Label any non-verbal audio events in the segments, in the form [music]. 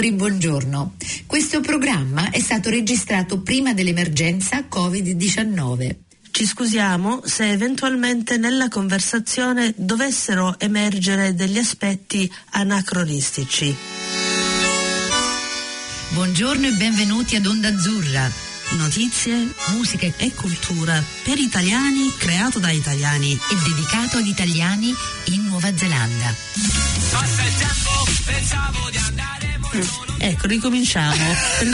Buongiorno. Questo programma è stato registrato prima dell'emergenza Covid-19. Ci scusiamo se eventualmente nella conversazione dovessero emergere degli aspetti anacronistici. Buongiorno e benvenuti ad Onda Azzurra. Notizie, musica e cultura per italiani, creato da italiani e dedicato agli italiani in Nuova Zelanda. Passa il tempo, pensavo di andare Ecco, ricominciamo.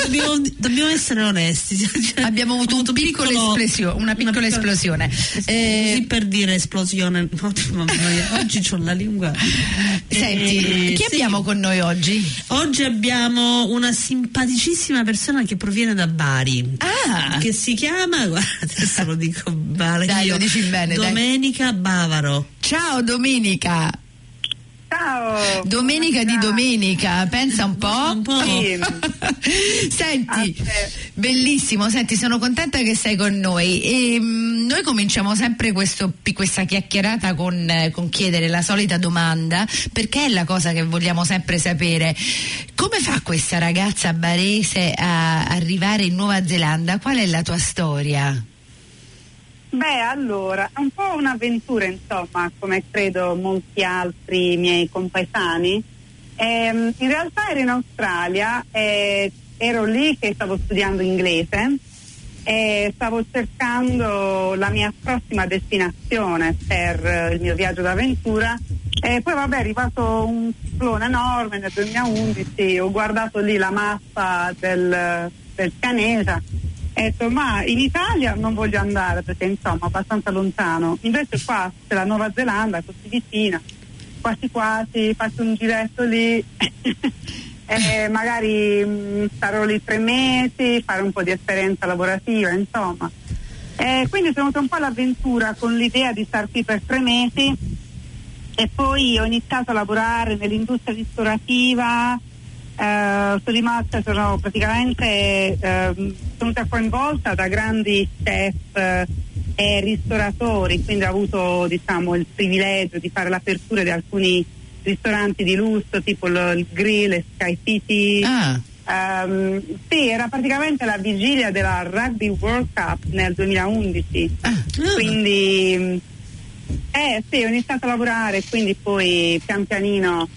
dobbiamo, dobbiamo, essere onesti. [laughs] Cioè, Abbiamo avuto, un piccolo esplosio, una piccola una esplosione. Eh, così per dire esplosione. [laughs] oggi ho la lingua. Senti, eh, chi sì. abbiamo con noi oggi? Oggi abbiamo una simpaticissima persona che proviene da Bari. Ah! Che si chiama, [laughs] guarda, adesso lo dico male. Dai, io, lo dici bene. Domenica dai. Bavaro. Ciao Domenica. Ciao. Domenica di domenica, pensa un po'. Un po'. [laughs] Sì. Senti, bellissimo, senti, sono contenta che sei con noi. E, mh, mm, noi cominciamo sempre questo, questa chiacchierata con, eh, con chiedere la solita domanda, perché è la cosa che vogliamo sempre sapere. Come fa questa ragazza barese a arrivare in Nuova Zelanda? Qual è la tua storia? Beh, allora, è un po' un'avventura, insomma, come credo molti altri miei compaesani. Ehm, in realtà ero in Australia, eh, ero lì che stavo studiando inglese e stavo cercando la mia prossima destinazione per eh, il mio viaggio d'avventura e poi vabbè è arrivato un ciclone enorme nel 2011, ho guardato lì la mappa del, del Canesa detto ma in Italia non voglio andare perché insomma è abbastanza lontano. Invece qua c'è la Nuova Zelanda così vicina. Quasi quasi faccio un giretto lì. [laughs] E magari mh, mm, starò lì tre mesi fare un po' di esperienza lavorativa insomma. E quindi sono venuta un po' all'avventura con l'idea di star qui per tre mesi e poi ho iniziato a lavorare nell'industria ristorativa Uh, sono rimasta, sono praticamente uh, venuta coinvolta da grandi chef uh, e ristoratori, quindi ho avuto diciamo, il privilegio di fare l'apertura di alcuni ristoranti di lusso, tipo il, il Grill e Sky City. Ah. Um, sì, era praticamente la vigilia della Rugby World Cup nel 2011. Ah. Quindi eh, sì, ho iniziato a lavorare, quindi poi pian pianino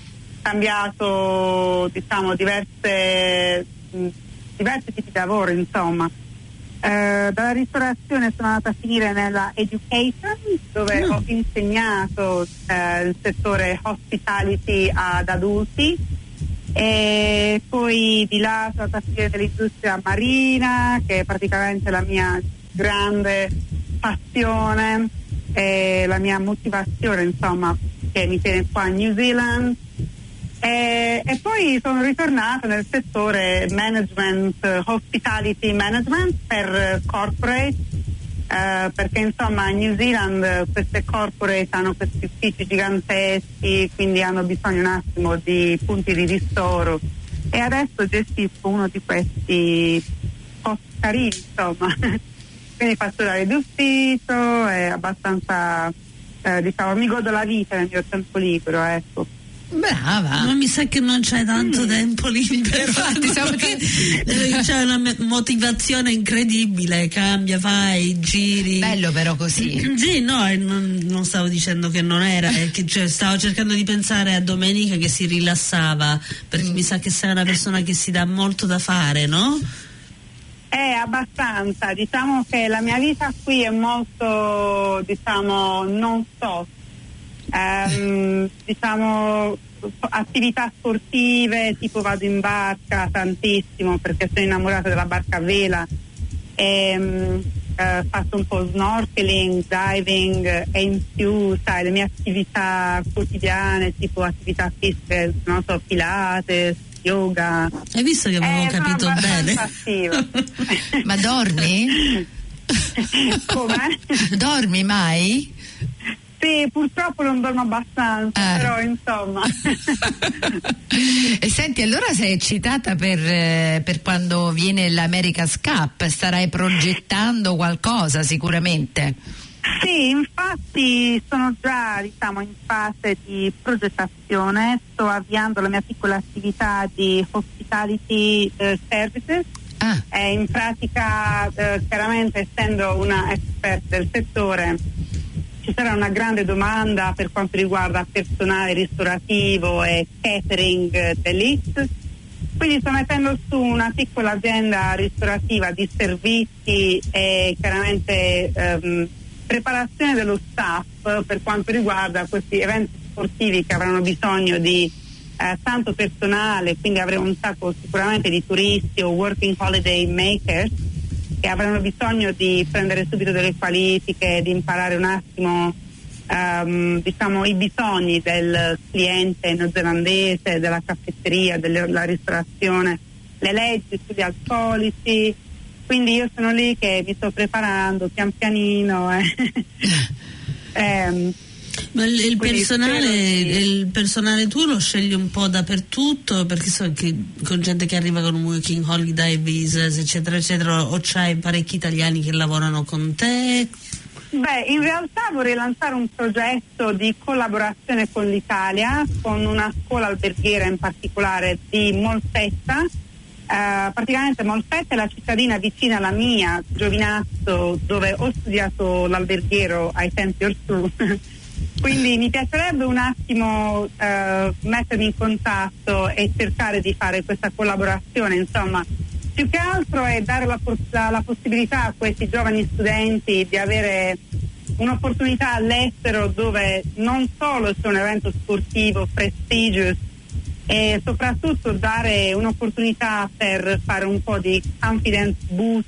cambiato diciamo, diverse, diversi tipi di lavoro, insomma. Eh, dalla ristorazione sono andata a finire nella education dove mm. ho insegnato eh, il settore hospitality ad adulti e poi di là sono andata a finire nell'industria marina che è praticamente la mia grande passione e la mia motivazione insomma che mi tiene qua in New Zealand e, e, poi sono ritornata nel settore management, hospitality management per corporate, eh, perché insomma a New Zealand queste corporate hanno questi uffici giganteschi, quindi hanno bisogno un attimo di punti di ristoro. E adesso gestisco uno di questi carini, insomma. [laughs] quindi faccio l'area d'ufficio, è abbastanza, eh, diciamo, mi godo la vita nel mio tempo libero, ecco. Brava. Ma mi sa che non c'è tanto mm. tempo libero. [laughs] Infatti, perché c'è una motivazione incredibile, cambia, fai, giri. Bello però così. Sì, no, non, non stavo dicendo che non era, che, cioè, stavo cercando di pensare a Domenica che si rilassava, perché mm. mi sa che sei una persona che si dà molto da fare, no? Eh, abbastanza. Diciamo che la mia vita qui è molto, diciamo, non so ehm, diciamo attività sportive, tipo vado in barca tantissimo perché sono innamorata della barca a vela. E, ehm, eh, faccio un po' snorkeling, diving e in più, sai, le mie attività quotidiane, tipo attività fisiche, non so, pilates, yoga. Hai visto che avevo eh, capito bene? [laughs] Ma dormi? [laughs] Come? Dormi mai? [laughs] Sì, purtroppo non dormo abbastanza, eh. però insomma. [laughs] e senti, allora sei eccitata per, eh, per quando viene l'America's Cup? Starai progettando qualcosa sicuramente? Sì, infatti sono già diciamo, in fase di progettazione, sto avviando la mia piccola attività di hospitality Hospitality eh, Services. Ah, Eh, in pratica, eh, chiaramente essendo una expert del settore, ci sarà una grande domanda per quanto riguarda personale ristorativo e catering eh, dell'IT. Quindi sto mettendo su una piccola azienda ristorativa di servizi e chiaramente ehm, preparazione dello staff per quanto riguarda questi eventi sportivi che avranno bisogno di eh, tanto personale, quindi avremo un sacco sicuramente di turisti o working holiday makers che avranno bisogno di prendere subito delle qualifiche, di imparare un attimo ehm, diciamo, i bisogni del cliente neozelandese, della caffetteria, della ristorazione, le leggi sugli alcolici. Quindi io sono lì che mi sto preparando pian pianino. eh. [laughs] Ehm, Ma il, il personale, di- il personale tu lo scegli un po' dappertutto perché so che con gente che arriva con un working holiday visas eccetera eccetera o c'hai parecchi italiani che lavorano con te Beh, in realtà vorrei lanciare un progetto di collaborazione con l'Italia, con una scuola alberghiera in particolare di Molfetta. Eh, praticamente Molfetta è la cittadina vicina alla mia, Giovinazzo, dove ho studiato l'alberghiero ai tempi orsù. [laughs] Quindi mi piacerebbe un attimo eh, mettermi in contatto e cercare di fare questa collaborazione, insomma, più che altro è dare la, la- la possibilità a questi giovani studenti di avere un'opportunità all'estero dove non solo c'è un evento sportivo prestigious e soprattutto dare un'opportunità per fare un po' di confidence boost,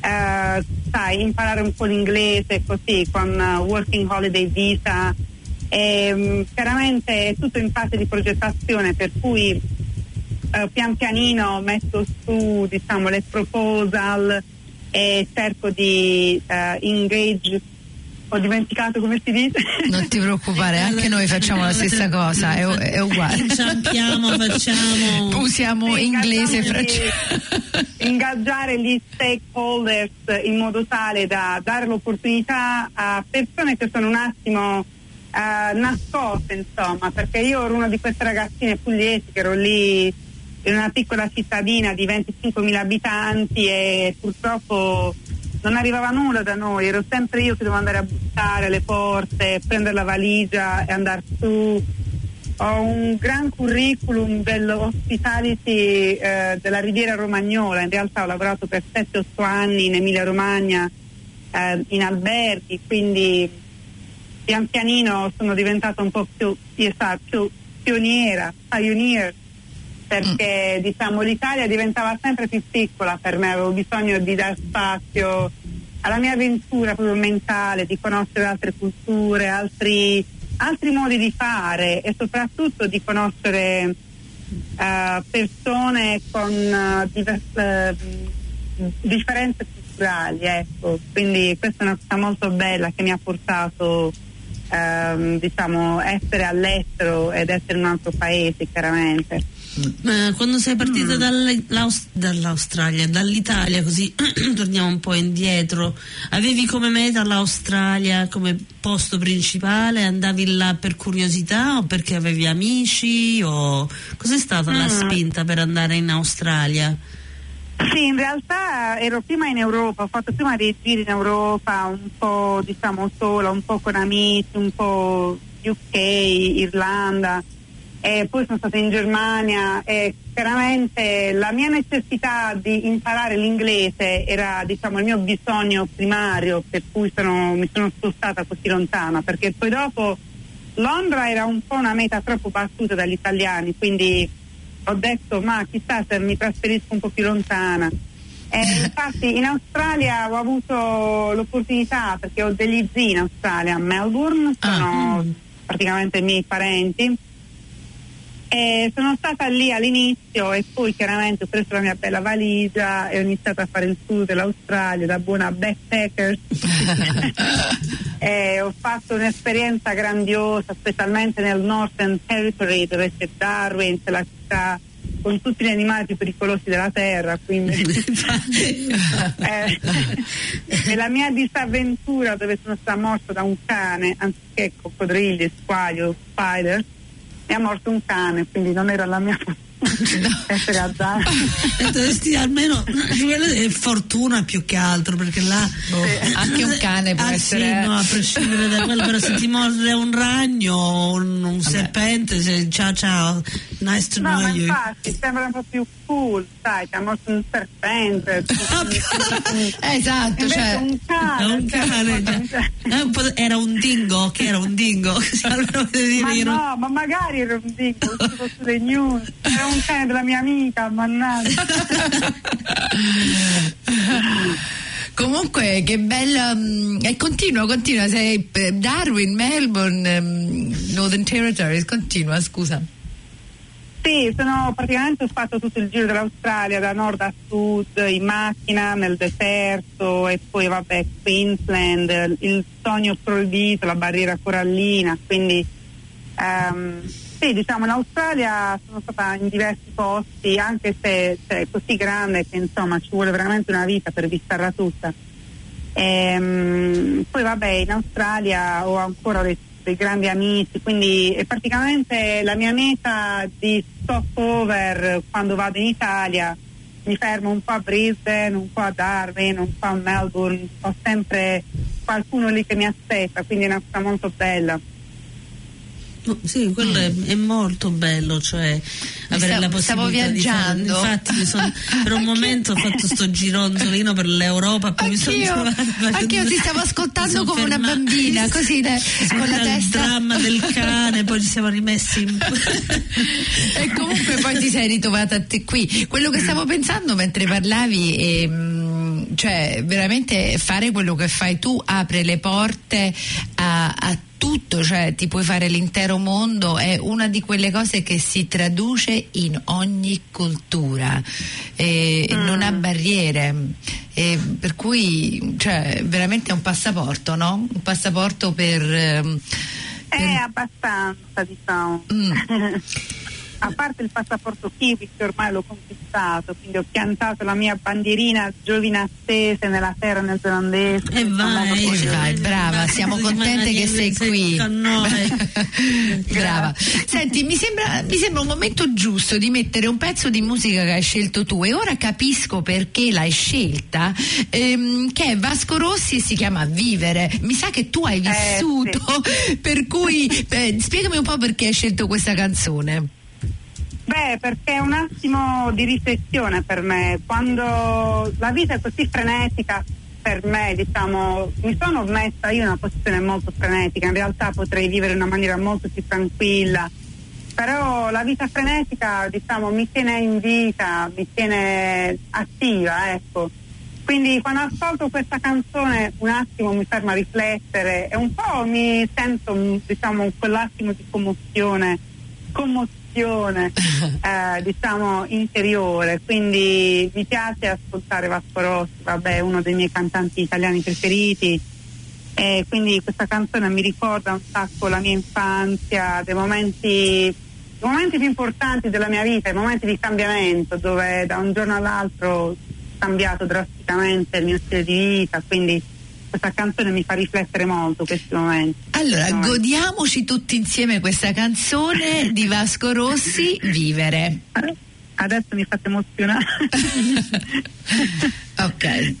eh, sai, imparare un po' l'inglese così con eh, working holiday visa. E, mm, chiaramente è tutto in fase di progettazione per cui eh, pian pianino metto su diciamo, le proposal e cerco di eh, engage ho dimenticato come si dice non ti preoccupare, [laughs] anche noi facciamo la stessa cosa, è, è uguale. Inciampiamo, facciamo Usiamo Sì, inglese e francese. ingaggiare gli stakeholders in modo tale da dare l'opportunità a persone che sono un attimo eh, nascoste insomma perché io ero una di queste ragazzine pugliesi che ero lì in una piccola cittadina di 25.000 abitanti e purtroppo non arrivava nulla da noi, ero sempre io che dovevo andare a bussare alle porte, prendere la valigia e andare su. Ho un gran curriculum dell'hospitality eh, della Riviera Romagnola, in realtà ho lavorato per 7-8 anni in Emilia Romagna eh, in alberghi, quindi pian pianino sono diventata un po' più, più, più pioniera, pioneer, perché diciamo l'Italia diventava sempre più piccola per me, avevo bisogno di dar spazio alla mia avventura proprio mentale, di conoscere altre culture, altri, altri modi di fare e soprattutto di conoscere eh, persone con eh, divers- eh, differenze culturali, ecco. Quindi questa è una cosa molto bella che mi ha portato ehm, diciamo essere all'estero ed essere in un altro paese chiaramente. Ma quando sei partita dalle- l'Aus- dall'Australia, dall'Italia, così [clears throat] torniamo un po' indietro, avevi come meta l'Australia come posto principale? Andavi là per curiosità o perché avevi amici? O... Cos'è stata la Mm. spinta per andare in Australia? Sì, in realtà ero prima in Europa, ho fatto prima dei giri in Europa, un po' diciamo sola, un po' con amici, un po' UK, Irlanda. E poi sono stata in Germania e chiaramente la mia necessità di imparare l'inglese era diciamo il mio bisogno primario per cui sono- mi sono spostata così lontana perché poi dopo Londra era un po' una meta troppo battuta dagli italiani quindi ho detto ma chissà se mi trasferisco un po' più lontana e [laughs] infatti in Australia ho avuto l'opportunità perché ho degli zii in Australia a Melbourne sono Ah. praticamente i miei parenti e sono stata lì all'inizio e poi chiaramente ho preso la mia bella valigia e ho iniziato a fare il tour dell'Australia da buona backpacker. [laughs] E ho fatto un'esperienza grandiosa specialmente nel Northern Territory dove c'è Darwin, c'è la città con tutti gli animali più pericolosi della terra quindi [laughs] eh, [laughs] e la mia disavventura dove sono stata morta da un cane anziché coccodrilli, squali o spider ha morto un cane quindi non era la mia [laughs] fortuna essere azzardo. [laughs] Dovresti almeno quella è fortuna più che altro perché là Boh, anche un cane può ah, essere. sì, no, a prescindere da quello però se ti morde un ragno o un, un serpente se- ciao ciao nice to No, know ma you infatti sembra un po' più cool, sai, ti ha morso un serpente. [laughs] Esatto, Invece cioè. un cane. un cioè, cane [laughs] cioè, un po'- era un dingo che era un dingo [laughs] dire Ma no, ma magari era un dingo, su dei news. Era un cane della mia amica, mannaggia. Comunque, che bella. mm, E continua, continua. Sei eh, Darwin, Melbourne, mm, Northern Territories. Continua, scusa. Sì, sono praticamente ho fatto tutto il giro dell'Australia da nord a sud in macchina, nel deserto e poi vabbè Queensland, il sogno proibito, la barriera corallina, quindi ehm, sì, diciamo in Australia sono stata in diversi posti, anche se se è così grande che insomma ci vuole veramente una vita per visitarla tutta. Ehm, poi vabbè in Australia ho ancora dei, dei grandi amici, quindi è praticamente la mia meta di stopover quando vado in Italia. Mi fermo un po' a Brisbane, un po' a Darwin, un po' a Melbourne, ho sempre qualcuno lì che mi aspetta, quindi è una cosa molto bella. Sì, quello è, è molto bello, cioè avere stavo- la possibilità stavo di fare- viaggiando. Infatti, mi son- [laughs] per un momento ho fatto sto gironzolino per l'Europa, poi mi sono Anch'io, trovata anch'io ti stavo ascoltando come una fermata. bambina, [laughs] così da- con la Il testa. dramma del cane, poi ci siamo rimessi in... [laughs] e comunque poi ti sei ritrovata te qui. Quello che stavo pensando mentre parlavi è. Mm, Cioè, veramente fare quello che fai tu apre le porte a, a tutto, cioè ti puoi fare l'intero mondo, è una di quelle cose che si traduce in ogni cultura e e non ha barriere. E per cui, cioè, veramente è un passaporto, no? Un passaporto per. ehm, È per- abbastanza, diciamo. Mm. [laughs] A parte il passaporto kiwi che ormai l'ho conquistato, quindi ho piantato la mia bandierina giovinattese nella terra neozelandese. E vai, E vai, brava, siamo contente che sei qui. Noi. [laughs] Brava. Senti, mi sembra, mi sembra un momento giusto di mettere un pezzo di musica che hai scelto tu e ora capisco perché l'hai scelta, ehm, che è Vasco Rossi e si chiama Vivere. Mi sa che tu hai Eh, vissuto, [laughs] per cui eh, spiegami un po' perché hai scelto questa canzone. Beh, perché è un attimo di riflessione per me. Quando la vita è così frenetica, per me, diciamo, mi sono messa io in una posizione molto frenetica. In realtà potrei vivere in una maniera molto più tranquilla. Però la vita frenetica, diciamo, mi tiene in vita, mi tiene attiva, ecco. Quindi quando ascolto questa canzone un attimo mi fermo a riflettere e un po' mi sento, diciamo, quell'attimo di commozione, commozione, [laughs] eh, diciamo, interiore. Quindi mi piace ascoltare Vasco Rossi, vabbè, uno dei miei cantanti italiani preferiti. E quindi questa canzone mi ricorda un sacco la mia infanzia, dei momenti, i momenti più importanti della mia vita, i momenti di cambiamento, dove da un giorno all'altro è cambiato drasticamente il mio stile di vita, quindi questa canzone mi fa riflettere molto questi momenti. Allora, Questi momenti. godiamoci tutti insieme questa canzone di Vasco Rossi, Vivere. Adesso mi fate emozionare. [laughs] ok.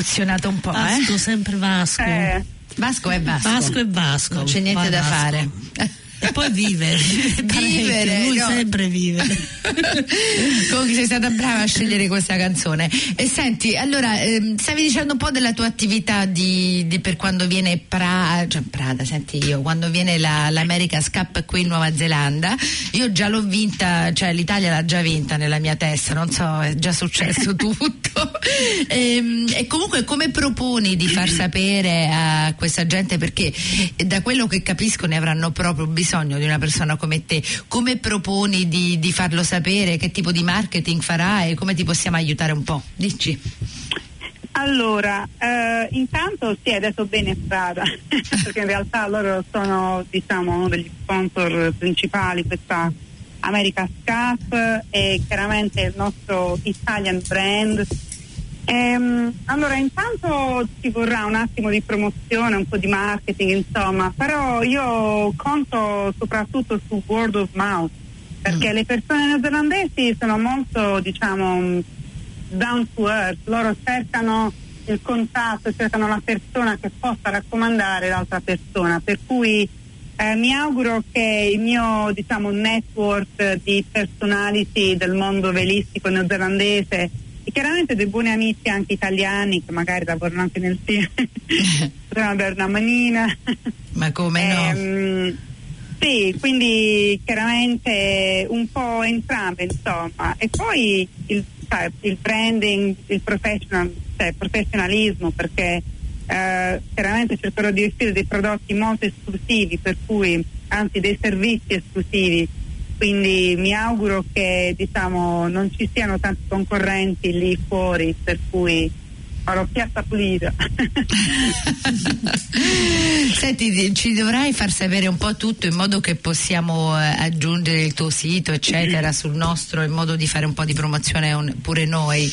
A me mi ha emozionato un po', Vasco, eh? sempre Vasco. Eh, Vasco è Vasco. Vasco e Vasco. Non c'è niente Vai, da Vasco. fare. E poi vivere. [laughs] Vivere, Lui no. sempre vive. [laughs] Comunque sei stata brava a scegliere questa canzone. E senti, allora, ehm, stavi dicendo un po' della tua attività di, di per quando viene Prada, cioè Prada, senti io, quando viene la, l'America's Cup qui in Nuova Zelanda, io già l'ho vinta, cioè l'Italia l'ha già vinta nella mia testa, non so, è già successo [laughs] tutto. Ehm, e comunque come proponi di far sapere a questa gente, perché da quello che capisco ne avranno proprio bisogno di una persona come te, come proponi di, di farlo sapere, che tipo di marketing farai, come ti possiamo aiutare un po'? Dici. allora, eh, intanto si è detto bene Strada, [laughs] perché in realtà loro sono diciamo, uno degli sponsor principali questa America's Cup e chiaramente il nostro Italian brand. Ehm, allora, intanto ci vorrà un attimo di promozione, un po' di marketing, insomma, però io conto soprattutto su word of mouth, perché le persone neozelandesi sono molto, diciamo, down to earth, loro cercano il contatto, cercano la persona che possa raccomandare l'altra persona, per cui eh, mi auguro che il mio diciamo, network di personality del mondo velistico neozelandese e chiaramente dei buoni amici anche italiani che magari lavorano anche nel film, [laughs] potranno dare una manina. Ma come no? Ehm, sì, quindi chiaramente un po' entrambe, insomma. E poi il, sai, il branding, il professional, cioè, professionalismo, perché eh, chiaramente cercherò di offrire dei prodotti molto esclusivi, per cui, anzi dei servizi esclusivi. Quindi mi auguro che diciamo, non ci siano tanti concorrenti lì fuori, per cui farò piazza pulita. [laughs] Senti, ci dovrai far sapere un po' tutto in modo che possiamo eh, aggiungere il tuo sito, eccetera, sul nostro, in modo di fare un po' di promozione un, pure noi.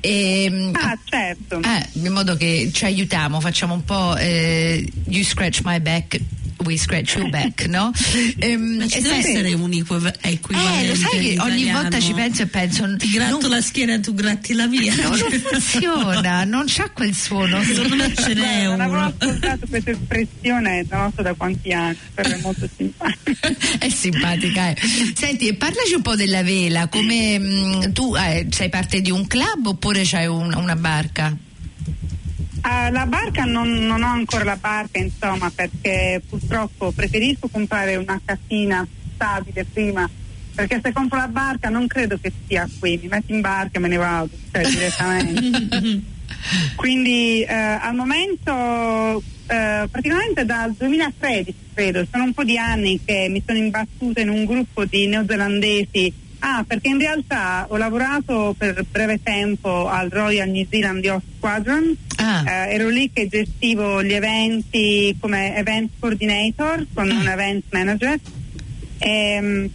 E, ah, certo. Eh, in modo che ci aiutiamo, facciamo un po' eh, You Scratch My Back We Scratch Your Back, no? [laughs] Ehm, Ma ci deve sai, essere un equivalente. Eh, lo sai che ogni volta ci penso e penso. Ti gratto non, la schiena e tu gratti la mia. No, [laughs] non funziona, [laughs] non c'ha quel suono. Secondo me ce n'è uno. Non avevo ascoltato questa espressione, non so da quanti anni, però è molto simpatica. è simpatica, eh. Senti, parlaci un po' della vela, come mh, mm, tu eh, sei parte di un club oppure c'hai un, una barca? Uh, la barca non, non, ho ancora la barca, insomma, perché purtroppo preferisco comprare una casina stabile prima, perché se compro la barca non credo che sia qui, mi metto in barca e me ne vado, cioè direttamente. [laughs] Quindi uh, al momento, uh, praticamente dal 2013 credo, sono un po' di anni che mi sono imbattuta in un gruppo di neozelandesi Ah, perché in realtà ho lavorato per breve tempo al Royal New Zealand Yacht Squadron, ah. eh, ero lì che gestivo gli eventi come event coordinator con un event manager. E, ehm,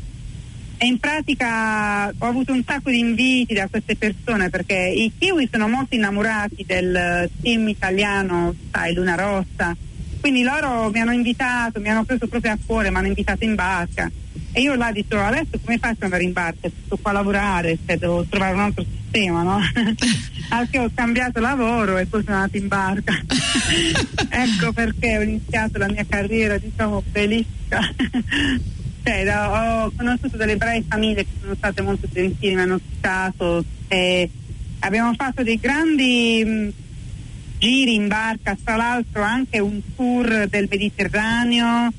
e, in pratica ho avuto un sacco di inviti da queste persone perché i kiwi sono molto innamorati del team italiano, sai, Luna Rossa, quindi loro mi hanno invitato, mi hanno preso proprio a cuore, mi hanno invitato in barca e io là dicevo, adesso come faccio ad andare in barca? Sto qua a lavorare, cioè devo trovare un altro sistema, no? [laughs] Anche ho cambiato lavoro e poi sono andata in barca. [laughs] ecco perché ho iniziato la mia carriera, diciamo, bellissima. [laughs] cioè, ho conosciuto delle brave famiglie che sono state molto gentili, mi hanno ospitato e abbiamo fatto dei grandi mh, giri in barca, tra l'altro anche un tour del Mediterraneo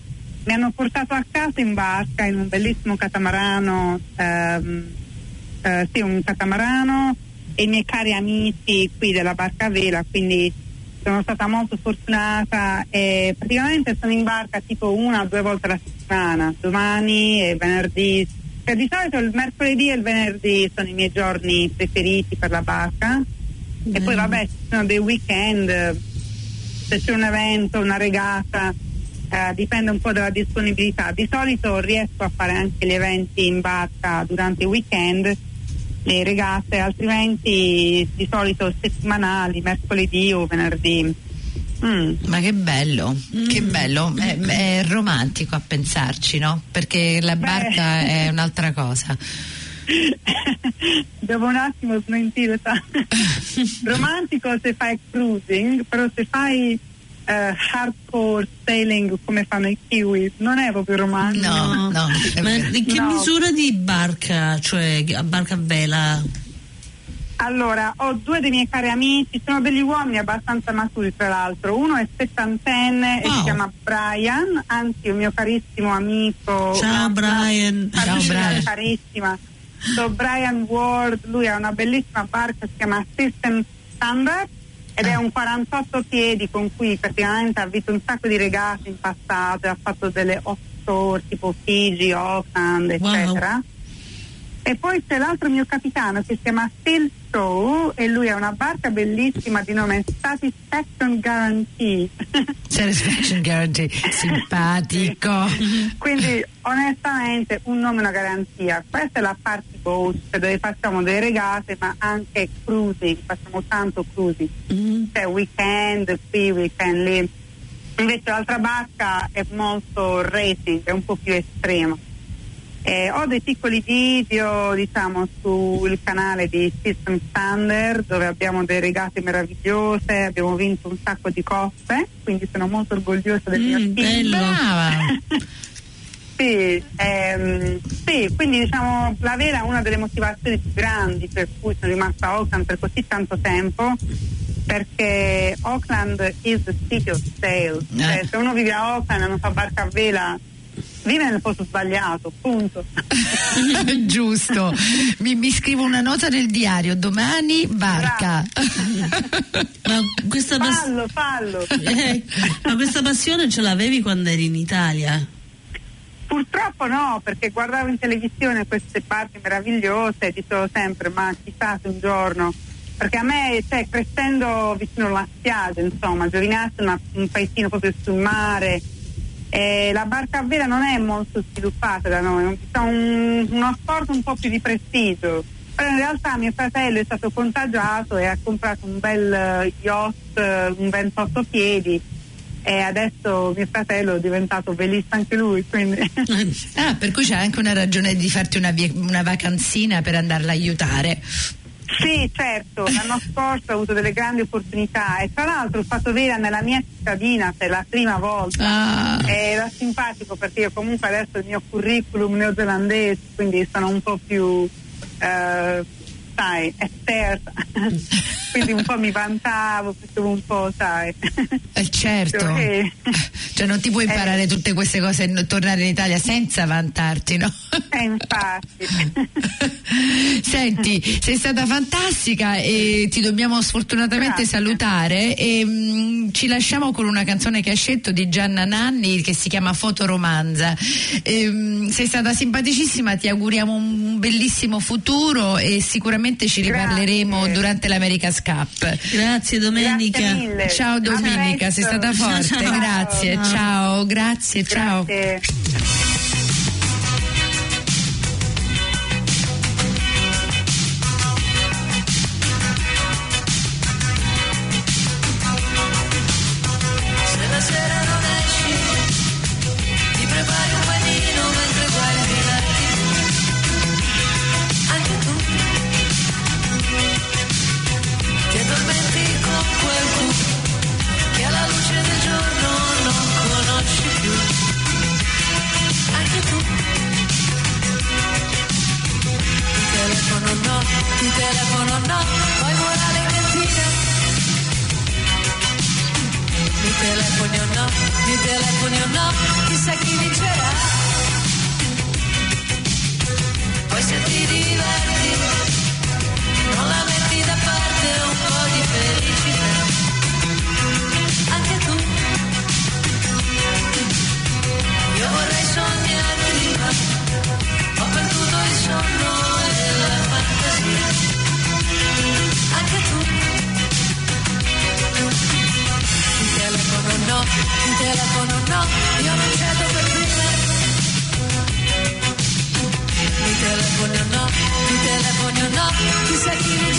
mi hanno portato a casa in barca in un bellissimo catamarano, ehm, eh, sì, un catamarano e i miei cari amici qui della barca a vela, quindi sono stata molto fortunata e praticamente sono in barca tipo una o due volte alla settimana, domani e venerdì. Cioè, di solito il mercoledì e il venerdì sono i miei giorni preferiti per la barca mm. e poi vabbè ci sono dei weekend, se c'è un evento, una regata eh, dipende un po' dalla disponibilità. Di solito riesco a fare anche gli eventi in barca durante i weekend, le regate, altrimenti di solito settimanali, mercoledì o venerdì. Mm. Ma che bello, mm. che bello, è, è, romantico a pensarci, no? Perché la barca Beh. è un'altra cosa. [laughs] Devo un attimo smentire. [laughs] Romantico se fai cruising, però se fai uh, hardcore sailing come fanno i kiwi non è proprio romantico no, no. ma in che no. misura di barca cioè barca a vela allora, ho due dei miei cari amici, sono degli uomini abbastanza maturi tra l'altro, uno è settantenne wow. e si chiama Brian, anzi un mio carissimo amico. Ciao Brian. Ciao Brian. Carissima. So Brian Ward, lui ha una bellissima barca, si chiama System Standard ed è un 48 piedi con cui praticamente ha visto un sacco di regate in passato, ha fatto delle offshore tipo Fiji, Auckland, eccetera. Wow. E poi c'è l'altro mio capitano che si chiama Phil Stowe e lui ha una barca bellissima di nome Satisfaction Guarantee. [laughs] Satisfaction Guarantee, simpatico. [laughs] Quindi onestamente un nome e una garanzia. Questa è la party boat dove facciamo delle regate ma anche cruising, facciamo tanto cruising. Mm. Cioè weekend qui, weekend lì. Invece l'altra barca è molto racing, è un po' più estrema Eh, ho dei piccoli video diciamo sul canale di System Standard dove abbiamo delle regate meravigliose, abbiamo vinto un sacco di coppe, quindi sono molto orgogliosa del mio Mm, team. bello. [laughs] Sì, ehm, sì, quindi diciamo la vera una delle motivazioni più grandi per cui sono rimasta a Auckland per così tanto tempo perché Auckland is the city of cioè, Eh. se uno vive a Auckland e non fa barca a vela vive nel posto sbagliato, punto. [laughs] Giusto. Mi, mi scrivo una nota nel diario, domani barca. Ma questa, pas- fallo, fallo. eh, ma questa passione ce l'avevi quando eri in Italia? Purtroppo no, perché guardavo in televisione queste parti meravigliose e dicevo sempre, ma chissà se un giorno, perché a me, cioè, crescendo vicino alla spiaggia, insomma, Giovinazzo è un paesino proprio sul mare, e la barca a vela non è molto sviluppata da noi, è un- uno sport un po' più di prestigio. Però in realtà mio fratello è stato contagiato e ha comprato un bel eh, yacht, eh, un 28 piedi e adesso mio fratello è diventato velista anche lui, quindi [laughs] Ah, per cui c'è anche una ragione di farti una, una vacanzina per andarla a aiutare. Sì, certo, l'anno scorso ho avuto delle grandi opportunità e tra l'altro ho fatto vera nella mia cittadina per la prima volta. Ah. Era simpatico perché io comunque adesso il mio curriculum neozelandese, quindi sono un po' più, eh, sai, esperta. [laughs] quindi un po' mi vantavo, facevo un po', sai. Eh, certo. Sì. Cioè non ti puoi imparare Eh. tutte queste cose e tornare in Italia senza vantarti, no? Eh, infatti. [laughs] Senti, sei stata fantastica e ti dobbiamo sfortunatamente Grazie. salutare e mm, ci lasciamo con una canzone che hai scelto di Gianna Nanni che si chiama Fotoromanza. Ehm, sei stata simpaticissima, ti auguriamo un bellissimo futuro e sicuramente ci Grazie. riparleremo durante l'America's Cup. Grazie Domenica. Grazie mille. Ciao Domenica, sei stata forte, Ciao. [laughs] grazie, ciao, grazie, ciao. Grazie. No, io non cedo per prima. Mi telefono no, ti telefono no, chissà chi mi